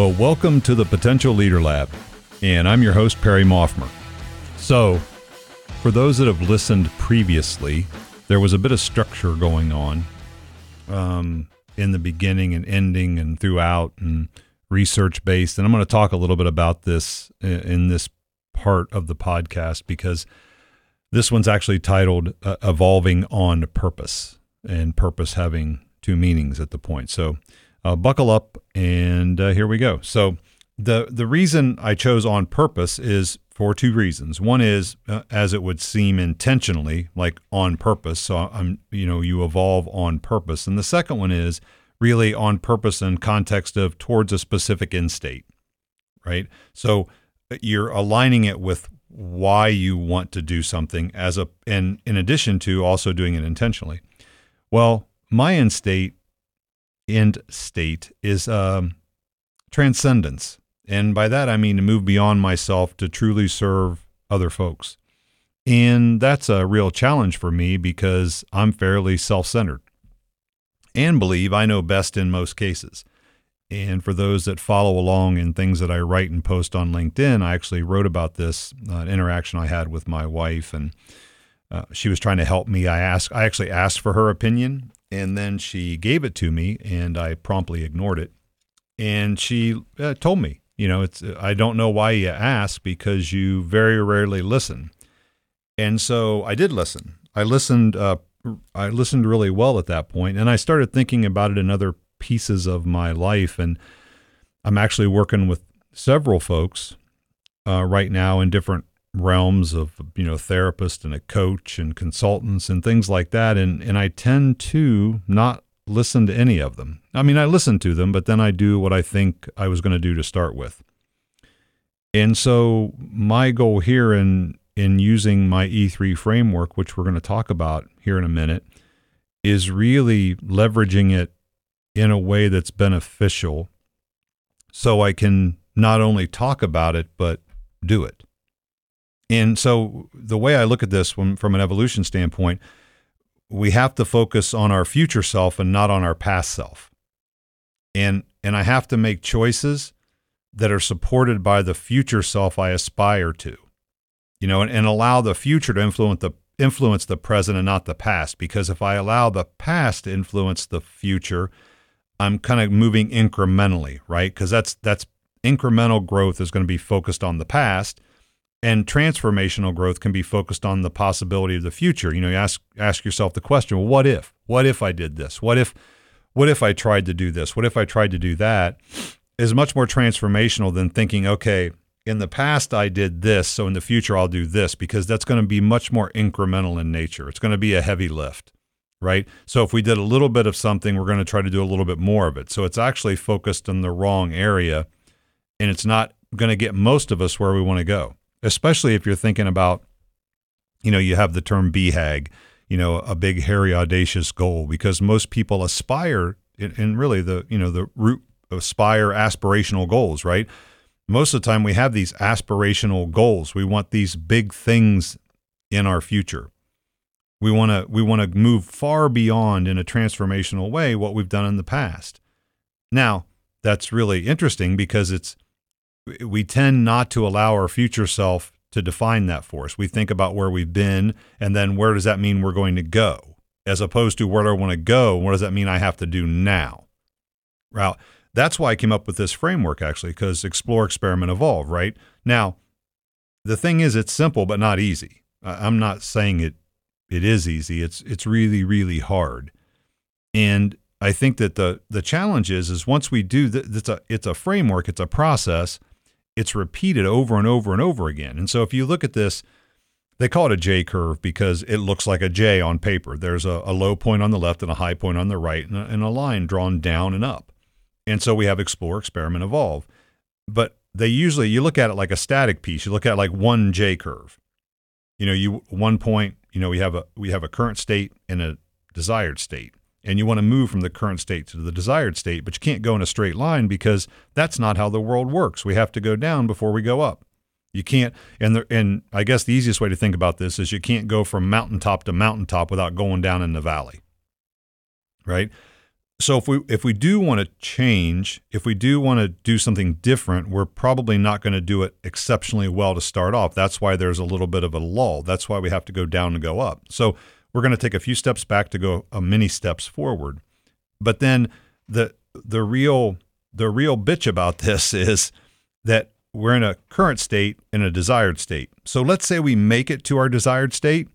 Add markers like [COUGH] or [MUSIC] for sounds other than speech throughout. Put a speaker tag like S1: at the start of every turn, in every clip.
S1: Well, welcome to the Potential Leader Lab, and I'm your host, Perry Maughmer. So, for those that have listened previously, there was a bit of structure going on um, in the beginning and ending and throughout and research based. And I'm going to talk a little bit about this in this part of the podcast because this one's actually titled uh, Evolving on Purpose and purpose having two meanings at the point. So uh, buckle up and uh, here we go. So the the reason I chose on purpose is for two reasons. One is uh, as it would seem intentionally, like on purpose. So I'm you know you evolve on purpose, and the second one is really on purpose in context of towards a specific end state, right? So uh, you're aligning it with why you want to do something as a and in addition to also doing it intentionally. Well, my end state end state is um, transcendence. And by that, I mean to move beyond myself to truly serve other folks. And that's a real challenge for me because I'm fairly self centered and believe I know best in most cases. And for those that follow along in things that I write and post on LinkedIn, I actually wrote about this uh, interaction I had with my wife, and uh, she was trying to help me. I asked, I actually asked for her opinion, and then she gave it to me, and I promptly ignored it. And she uh, told me, you know, it's I don't know why you ask because you very rarely listen. And so I did listen. I listened. Uh, I listened really well at that point, and I started thinking about it in other pieces of my life. And I'm actually working with several folks uh, right now in different realms of you know therapist and a coach and consultants and things like that. And and I tend to not listen to any of them. I mean, I listen to them, but then I do what I think I was going to do to start with. And so my goal here in in using my E3 framework, which we're going to talk about here in a minute, is really leveraging it in a way that's beneficial so I can not only talk about it but do it. And so the way I look at this from, from an evolution standpoint, we have to focus on our future self and not on our past self. And and I have to make choices that are supported by the future self I aspire to. You know, and, and allow the future to influence the influence the present and not the past. Because if I allow the past to influence the future, I'm kind of moving incrementally, right? Because that's that's incremental growth is going to be focused on the past and transformational growth can be focused on the possibility of the future. You know, you ask ask yourself the question, well, what if? What if I did this? What if what if I tried to do this? What if I tried to do that? Is much more transformational than thinking, okay, in the past I did this, so in the future I'll do this because that's going to be much more incremental in nature. It's going to be a heavy lift, right? So if we did a little bit of something, we're going to try to do a little bit more of it. So it's actually focused in the wrong area and it's not going to get most of us where we want to go especially if you're thinking about, you know, you have the term BHAG, you know, a big, hairy, audacious goal, because most people aspire, and really the, you know, the root aspire aspirational goals, right? Most of the time we have these aspirational goals. We want these big things in our future. We want to we want to move far beyond in a transformational way what we've done in the past. Now, that's really interesting because it's we tend not to allow our future self to define that for us. We think about where we've been and then where does that mean we're going to go, as opposed to where do I want to go? What does that mean I have to do now? Right. that's why I came up with this framework actually, because explore, experiment, evolve, right? Now, the thing is, it's simple but not easy. I'm not saying it it is easy. It's it's really really hard, and I think that the the challenge is is once we do that, it's a it's a framework, it's a process it's repeated over and over and over again. And so if you look at this, they call it a J curve because it looks like a J on paper. There's a, a low point on the left and a high point on the right, and a, and a line drawn down and up. And so we have explore, experiment, evolve. But they usually you look at it like a static piece. You look at like one J curve. You know, you one point. You know, we have a we have a current state and a desired state and you want to move from the current state to the desired state, but you can't go in a straight line because that's not how the world works. We have to go down before we go up. You can't, and the, and I guess the easiest way to think about this is you can't go from mountaintop to mountaintop without going down in the valley, right? so if we if we do want to change, if we do want to do something different, we're probably not going to do it exceptionally well to start off. That's why there's a little bit of a lull. That's why we have to go down and go up. So we're going to take a few steps back to go a many steps forward. But then the the real the real bitch about [LAUGHS] this is that we're in a current state and a desired state. So let's say we make it to our desired state.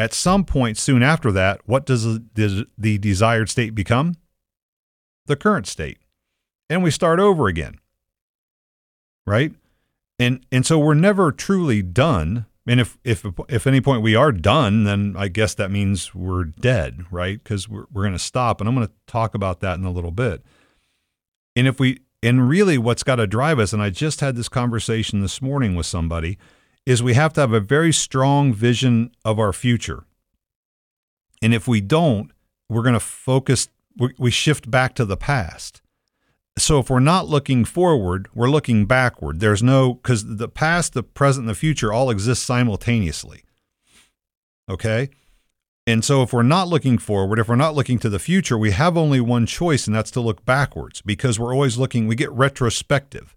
S1: At some point soon after that, what does the, the desired state become? The current state. And we start over again. Right? And and so we're never truly done. And if if if any point we are done, then I guess that means we're dead, right? Because we're we're going to stop, and I'm going to talk about that in a little bit. And if we and really what's got to drive us, and I just had this conversation this morning with somebody, is we have to have a very strong vision of our future. And if we don't, we're going to focus, we shift back to the past. So if we're not looking forward, we're looking backward. There's no, because the past, the present, and the future all exist simultaneously. Okay? And so, if we're not looking forward, if we're not looking to the future, we have only one choice, and that's to look backwards because we're always looking, we get retrospective.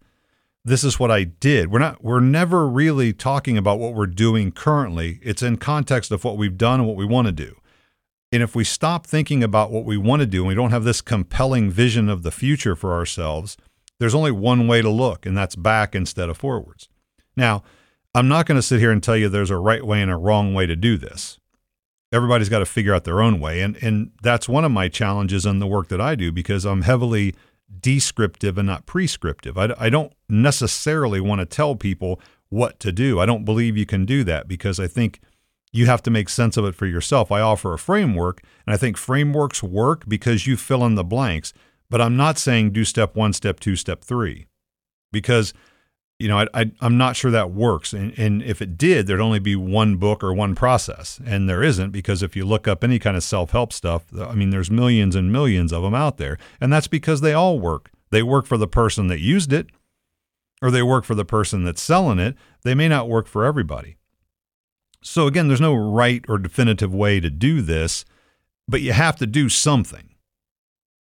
S1: This is what I did. We're not, we're never really talking about what we're doing currently. It's in context of what we've done and what we want to do. And if we stop thinking about what we want to do and we don't have this compelling vision of the future for ourselves, there's only one way to look, and that's back instead of forwards. Now, I'm not going to sit here and tell you there's a right way and a wrong way to do this everybody's got to figure out their own way. And, and that's one of my challenges in the work that I do because I'm heavily descriptive and not prescriptive. I, I don't necessarily want to tell people what to do. I don't believe you can do that because I think you have to make sense of it for yourself. I offer a framework, and I think frameworks work because you fill in the blanks. But I'm not saying do step one, step two, step three, because you know, I, am not sure that works. And, and if it did, there'd only be one book or one process. And there isn't because if you look up any kind of self help stuff, I mean, there's millions and millions of them out there. And that's because they all work. They work for the person that used it, or they work for the person that's selling it. They may not work for everybody. So, again, there's no right or definitive way to do this, but you have to do something,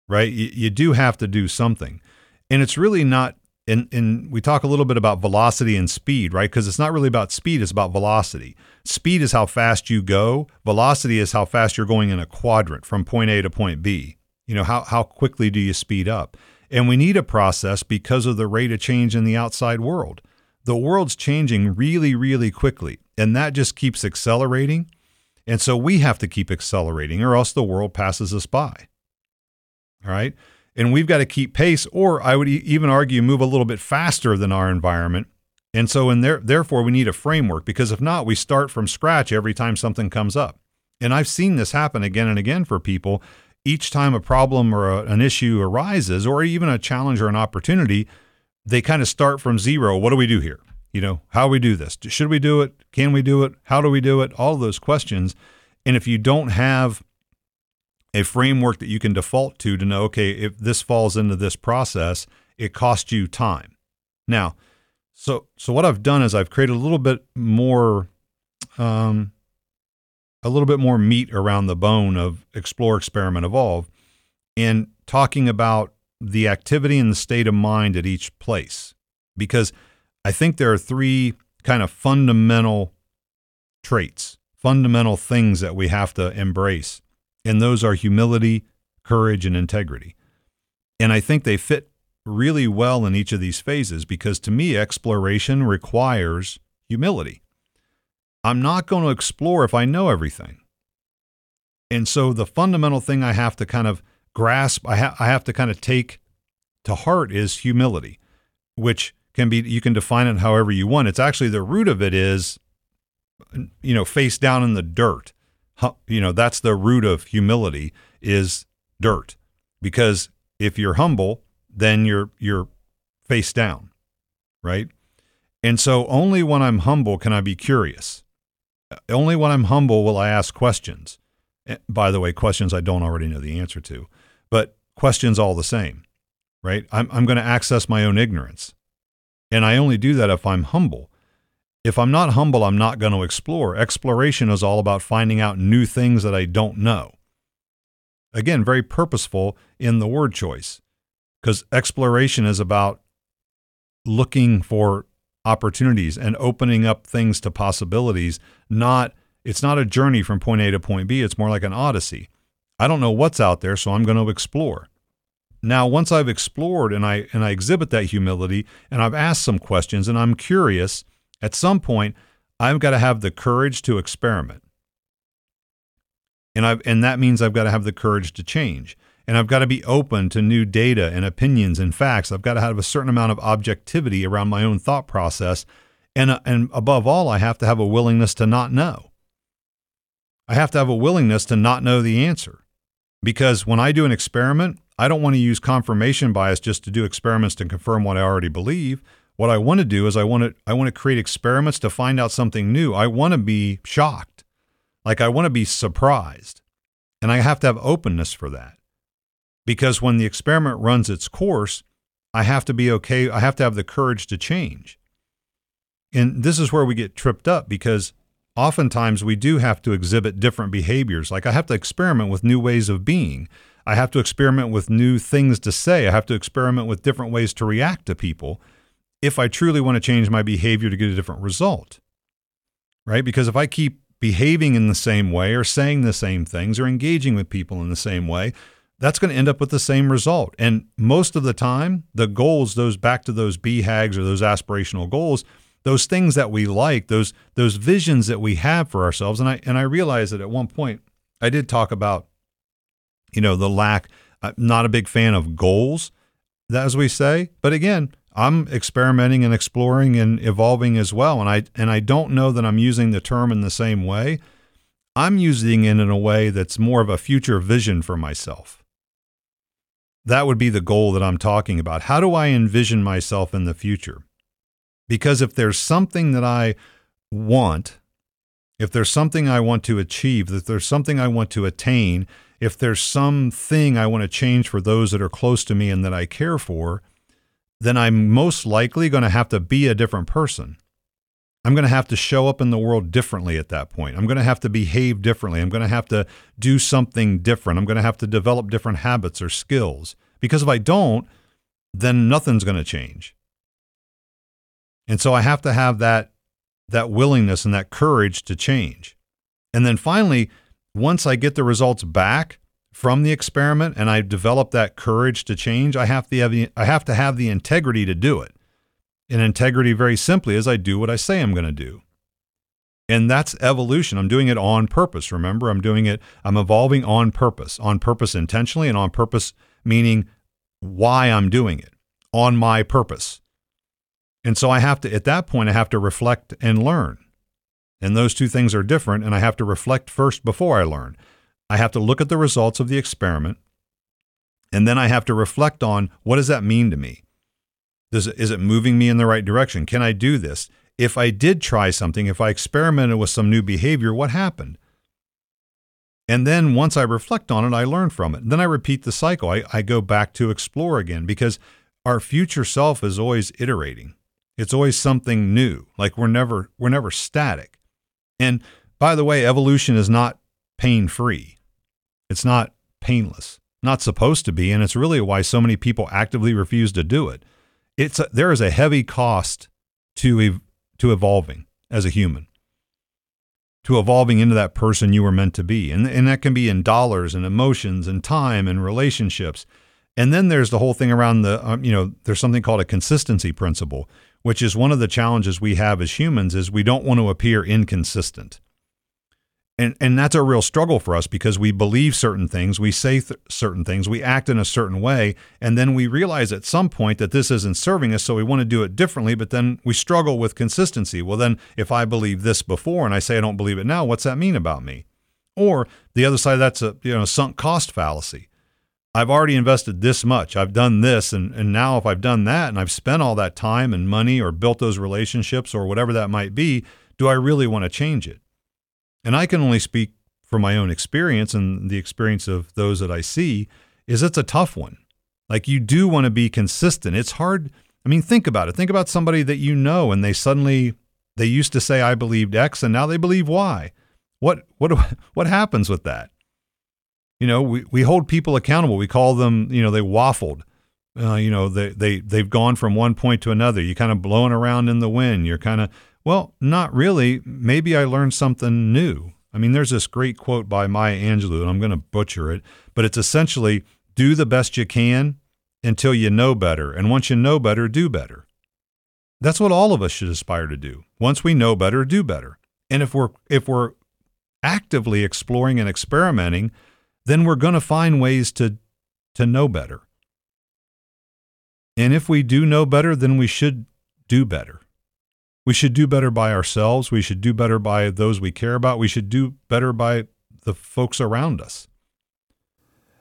S1: right? You, you do have to do something. And it's really not and and we talk a little bit about velocity and speed, right? Because it's not really about speed, it's about velocity. Speed is how fast you go. Velocity is how fast you're going in a quadrant from point A to point B. You know, how how quickly do you speed up? And we need a process because of the rate of change in the outside world. The world's changing really, really quickly, and that just keeps accelerating. And so we have to keep accelerating, or else the world passes us by. All right and we've got to keep pace, or I would even argue move a little bit faster than our environment. And so, in there, therefore, we need a framework because if not, we start from scratch every time something comes up. And I've seen this happen again and again for people. Each time a problem or a, an issue arises, or even a challenge or an opportunity, they kind of start from zero. What do we do here? You know, how we do this? Should we do it? Can we do it? How do we do it? All those questions. And if you don't have a framework that you can default to to know, okay, if this falls into this process, it costs you time. Now, so so what I've done is I've created a little bit more, um, a little bit more meat around the bone of explore, experiment, evolve, and talking about the activity and the state of mind at each place, because I think there are three kind of fundamental traits, fundamental things that we have to embrace and those are humility, courage, and integrity. And I think they fit really well in each of these phases because to me, exploration requires humility. I'm not going to explore if I know everything. And so the fundamental thing I have to kind of grasp, I, ha- I have to kind of take to heart is humility, which can be, you can define it however you want. It's actually the root of it is, you know, face down in the dirt. You know that's the root of humility is dirt. Because if you're humble then you're you're face down right? And so only when i'm humble can i be curious. Only when i'm humble will i ask questions. Eh, by the way questions i don't already know the answer to but questions all the same right? I'm, I'm going to access my own ignorance and i only do that if i'm humble if I'm not humble, I'm not going to explore. Exploration is all about finding out new things that I don't know. Again, very purposeful in the word choice because exploration is about looking for opportunities and opening up things to possibilities, not it's not a journey from point A to point B, it's more like an odyssey. I don't know what's out there, so I'm going to explore. Now, once I've explored and I and I exhibit that humility and I've asked some questions and I'm curious, at some point I've got to have the courage to experiment. And I and that means I've got to have the courage to change. And I've got to be open to new data and opinions and facts. I've got to have a certain amount of objectivity around my own thought process. And, uh, and above all, I have to have a willingness to not know. I have to have a willingness to not know the answer. Because when I do an experiment, I don't want to use confirmation bias just to do experiments to confirm what I already believe. What I want to do is I want to I want to create experiments to find out something new. I want to be shocked. Like I want to be surprised. And I have to have openness for that. Because when the experiment runs its course, I have to be okay. I have to have the courage to change. And this is where we get tripped up because oftentimes we do have to exhibit different behaviors. Like I have to experiment with new ways of being. I have to experiment with new things to say. I have to experiment with different ways to react to people if I truly want to change my behavior to get a different result. Right? Because if I keep behaving in the same way or saying the same things or engaging with people in the same way, that's going to end up with the same result. And most of the time, the goals, those back to those BHAGs or those aspirational goals, those things that we like, those those visions that we have for ourselves. And I and I realized that at one point I did talk about, you know, the lack. I'm not a big fan of goals, as we say. But again, I'm experimenting and exploring and evolving as well. And I and I don't know that I'm using the term in the same way. I'm using it in a way that's more of a future vision for myself. That would be the goal that I'm talking about. How do I envision myself in the future? Because if there's something that I want, if there's something I want to achieve, if there's something I want to attain, if there's something I want to change for those that are close to me and that I care for, then I'm most likely going to have to be a different person. I'm going to have to show up in the world differently at that point. I'm going to have to behave differently. I'm going to have to do something different. I'm going to have to develop different habits or skills. Because if I don't, then nothing's going to change. And so I have to have that that willingness and that courage to change. And then finally, once I get the results back from the experiment and I develop that courage to change, I have to have the, I have to have the integrity to do it. And integrity, very simply, is I do what I say I'm going to do. And that's evolution. I'm doing it on purpose. Remember, I'm doing it, I'm evolving on purpose, on purpose intentionally, and on purpose meaning why I'm doing it, on my purpose. And so I have to, at that point, I have to reflect and learn. And those two things are different. And I have to reflect first before I learn. I have to look at the results of the experiment. And then I have to reflect on what does that mean to me? Does it, is it moving me in the right direction? Can I do this? If I did try something, if I experimented with some new behavior, what happened? And then once I reflect on it, I learn from it. Then I repeat the cycle. I, I go back to explore again because our future self is always iterating. It's always something new. Like we're never we're never static. And by the way, evolution is not pain free. It's not painless. Not supposed to be, and it's really why so many people actively refuse to do it it's a, there is a heavy cost to ev- to evolving as a human to evolving into that person you were meant to be and, and that can be in dollars and emotions and time and relationships and then there's the whole thing around the um, you know there's something called a consistency principle which is one of the challenges we have as humans is we don't want to appear inconsistent and and that's a real struggle for us because we believe certain things, we say th- certain things, we act in a certain way, and then we realize at some point that this isn't serving us, so we want to do it differently, but then we struggle with consistency. Well, then if I believe this before and I say I don't believe it now, what's that mean about me? Or the other side of that's a you know sunk cost fallacy. I've already invested this much. I've done this and and now if I've done that and I've spent all that time and money or built those relationships or whatever that might be, do I really want to change it? and I can only speak from my own experience and the experience of those that I see, is it's a tough one. Like you do want to be consistent. It's hard. I mean, think about it. Think about somebody that you know and they suddenly they used to say I believed X and now they believe Y. What what [LAUGHS] what happens with that? You know, we, we hold people accountable. We call them, you know, they waffled. Uh, you know, they, they, they've gone from one point to another. You're kind of blowing around in the wind. You're kind of, well, not really. Maybe I learned something new. I mean, there's this great quote by Maya Angelou, and I'm going to butcher it, but it's essentially do the best you can until you know better. And once you know better, do better. That's what all of us should aspire to do. Once we know better, do better. And if we're if we're actively exploring and experimenting, then we're going to find ways to to know better. And if we do know better, then we should do better. We should do better by ourselves. We should do better by those we care about. We should do better by the folks around us.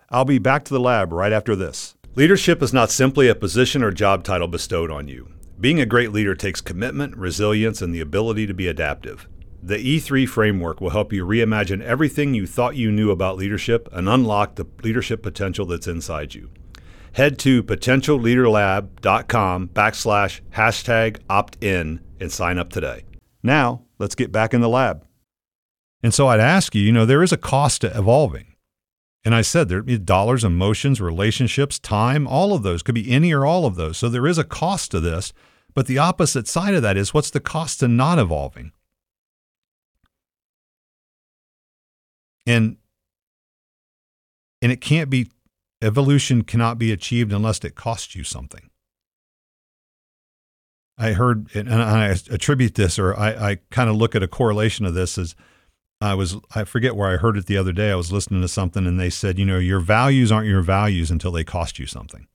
S1: I'll be back to the lab right after this. Leadership is not simply a position or job title bestowed on you. Being a great leader takes commitment, resilience, and the ability to be adaptive. The E3 framework will help you reimagine everything you thought you knew about leadership and unlock the leadership potential that's inside you. Head to potentialleaderlab.com backslash hashtag opt-in and sign up today. Now, let's get back in the lab. And so I'd ask you, you know, there is a cost to evolving. And I said there'd be dollars, emotions, relationships, time, all of those could be any or all of those. So there is a cost to this. But the opposite side of that is what's the cost to not evolving? And and it can't be evolution cannot be achieved unless it costs you something. I heard, and I attribute this, or I, I kind of look at a correlation of this as I was, I forget where I heard it the other day. I was listening to something and they said, you know, your values aren't your values until they cost you something.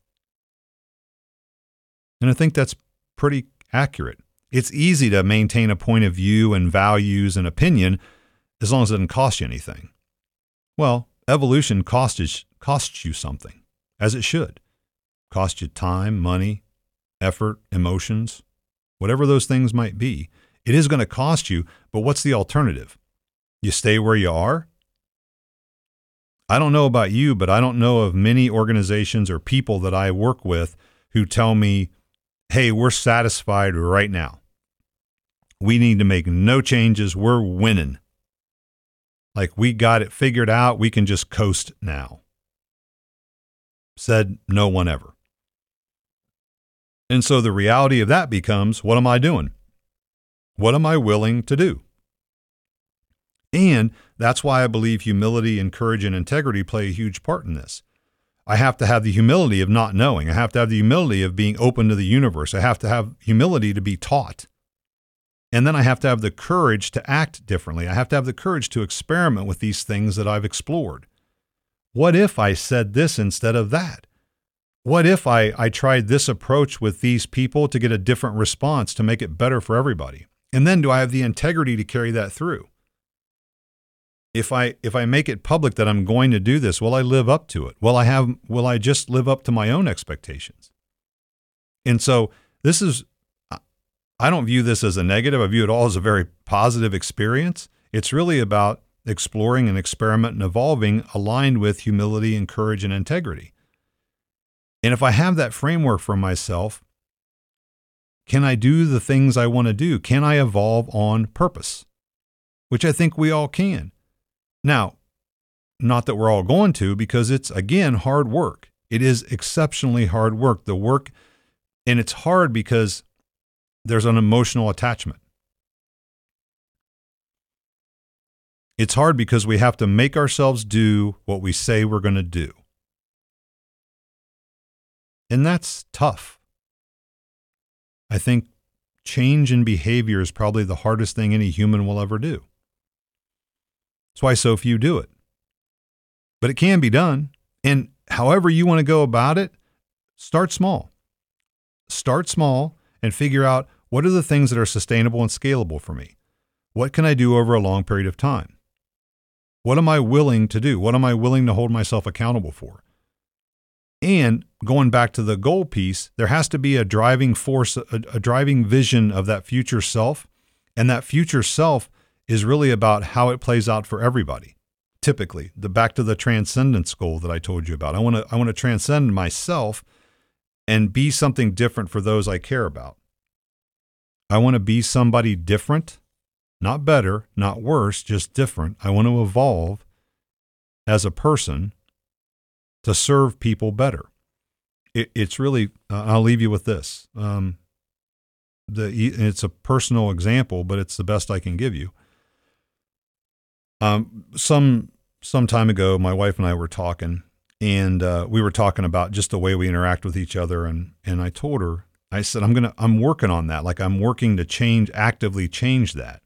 S1: And I think that's pretty accurate. It's easy to maintain a point of view and values and opinion as long as it doesn't cost you anything. Well, evolution costs, costs you something, as it should. Cost you time, money, effort, emotions, whatever those things might be. It is going to cost you, but what's the alternative? You stay where you are? I don't know about you, but I don't know of many organizations or people that I work with who tell me, hey, we're satisfied right now. We need to make no changes. We're winning. Like we got it figured out. We can just coast now. Said no one ever. And so the reality of that becomes what am I doing? What am I willing to do? And that's why I believe humility and courage and integrity play a huge part in this. I have to have the humility of not knowing. I have to have the humility of being open to the universe. I have to have humility to be taught. And then I have to have the courage to act differently. I have to have the courage to experiment with these things that I've explored. What if I said this instead of that? What if I, I tried this approach with these people to get a different response to make it better for everybody? And then do I have the integrity to carry that through? If I if I make it public that I'm going to do this, will I live up to it? Will I have will I just live up to my own expectations? And so this is I don't view this as a negative. I view it all as a very positive experience. It's really about exploring and experiment and evolving aligned with humility and courage and integrity. And if I have that framework for myself, can I do the things I want to do? Can I evolve on purpose? Which I think we all can. Now, not that we're all going to, because it's, again, hard work. It is exceptionally hard work. The work, and it's hard because there's an emotional attachment. It's hard because we have to make ourselves do what we say we're going to do. And that's tough. I think change in behavior is probably the hardest thing any human will ever do. That's why so few do it. But it can be done. And however you want to go about it, start small. Start small and figure out what are the things that are sustainable and scalable for me? What can I do over a long period of time? What am I willing to do? What am I willing to hold myself accountable for? And going back to the goal piece, there has to be a driving force, a, a, driving vision of that future self. And that future self is really about how it plays out for everybody. Typically, the back to the transcendence goal that I told you about. I want to I want to transcend myself and be something different for those I care about. I want to be somebody different, not better, not worse, just different. I want to evolve as a person to serve people better. It, it's really, uh, I'll leave you with this. Um, the it's a personal example, but it's the best I can give you. Um, some some time ago, my wife and I were talking, and uh, we were talking about just the way we interact with each other, and and I told her, I said, I'm gonna, I'm working on that. Like I'm working to change, actively change that.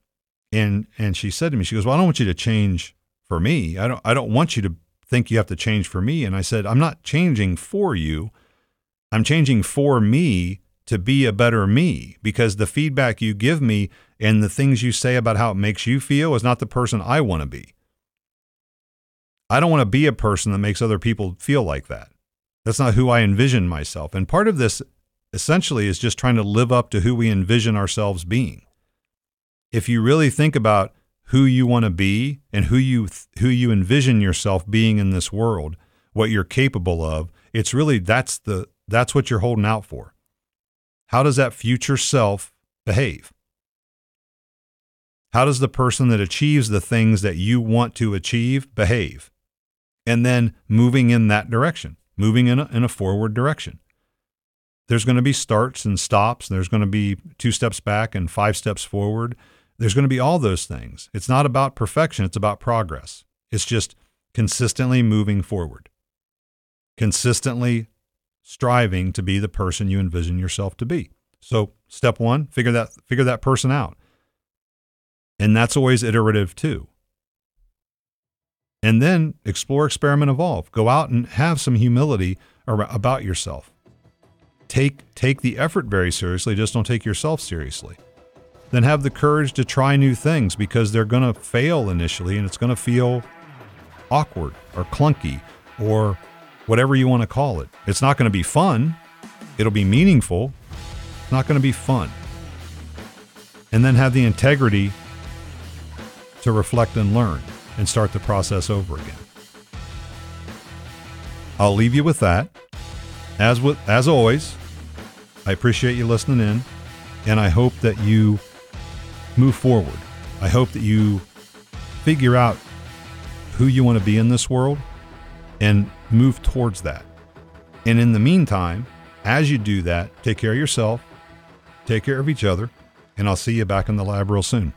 S1: And and she said to me, she goes, Well, I don't want you to change for me. I don't, I don't want you to think you have to change for me. And I said, I'm not changing for you. I'm changing for me to be a better me because the feedback you give me and the things you say about how it makes you feel is not the person I want to be. I don't want to be a person that makes other people feel like that. That's not who I envision myself. And part of this essentially is just trying to live up to who we envision ourselves being. If you really think about who you want to be and who you who you envision yourself being in this world, what you're capable of, it's really that's the that's what you're holding out for. How does that future self behave? How does the person that achieves the things that you want to achieve behave? And then moving in that direction, moving in a, in a forward direction there's going to be starts and stops. There's going to be two steps back and five steps forward. There's going to be all those things. It's not about perfection, it's about progress. It's just consistently moving forward, consistently striving to be the person you envision yourself to be. So, step 1, figure that figure that person out. And that's always iterative too. And then explore, experiment, evolve. Go out and have some humility about yourself take take the effort very seriously, just don't take yourself seriously. Then have the courage to try new things because they're going to fail initially and it's going to feel awkward or clunky or whatever you want to call it. It's not going to be fun. It'll be meaningful. It's not going to be fun. And then have the integrity to reflect and learn and start the process over again. I'll leave you with that. As with as always, I appreciate you listening in, and I hope that you move forward. I hope that you figure out who you want to be in this world and move towards that. And in the meantime, as you do that, take care of yourself, take care of each other, and I'll see you back in the lab real soon.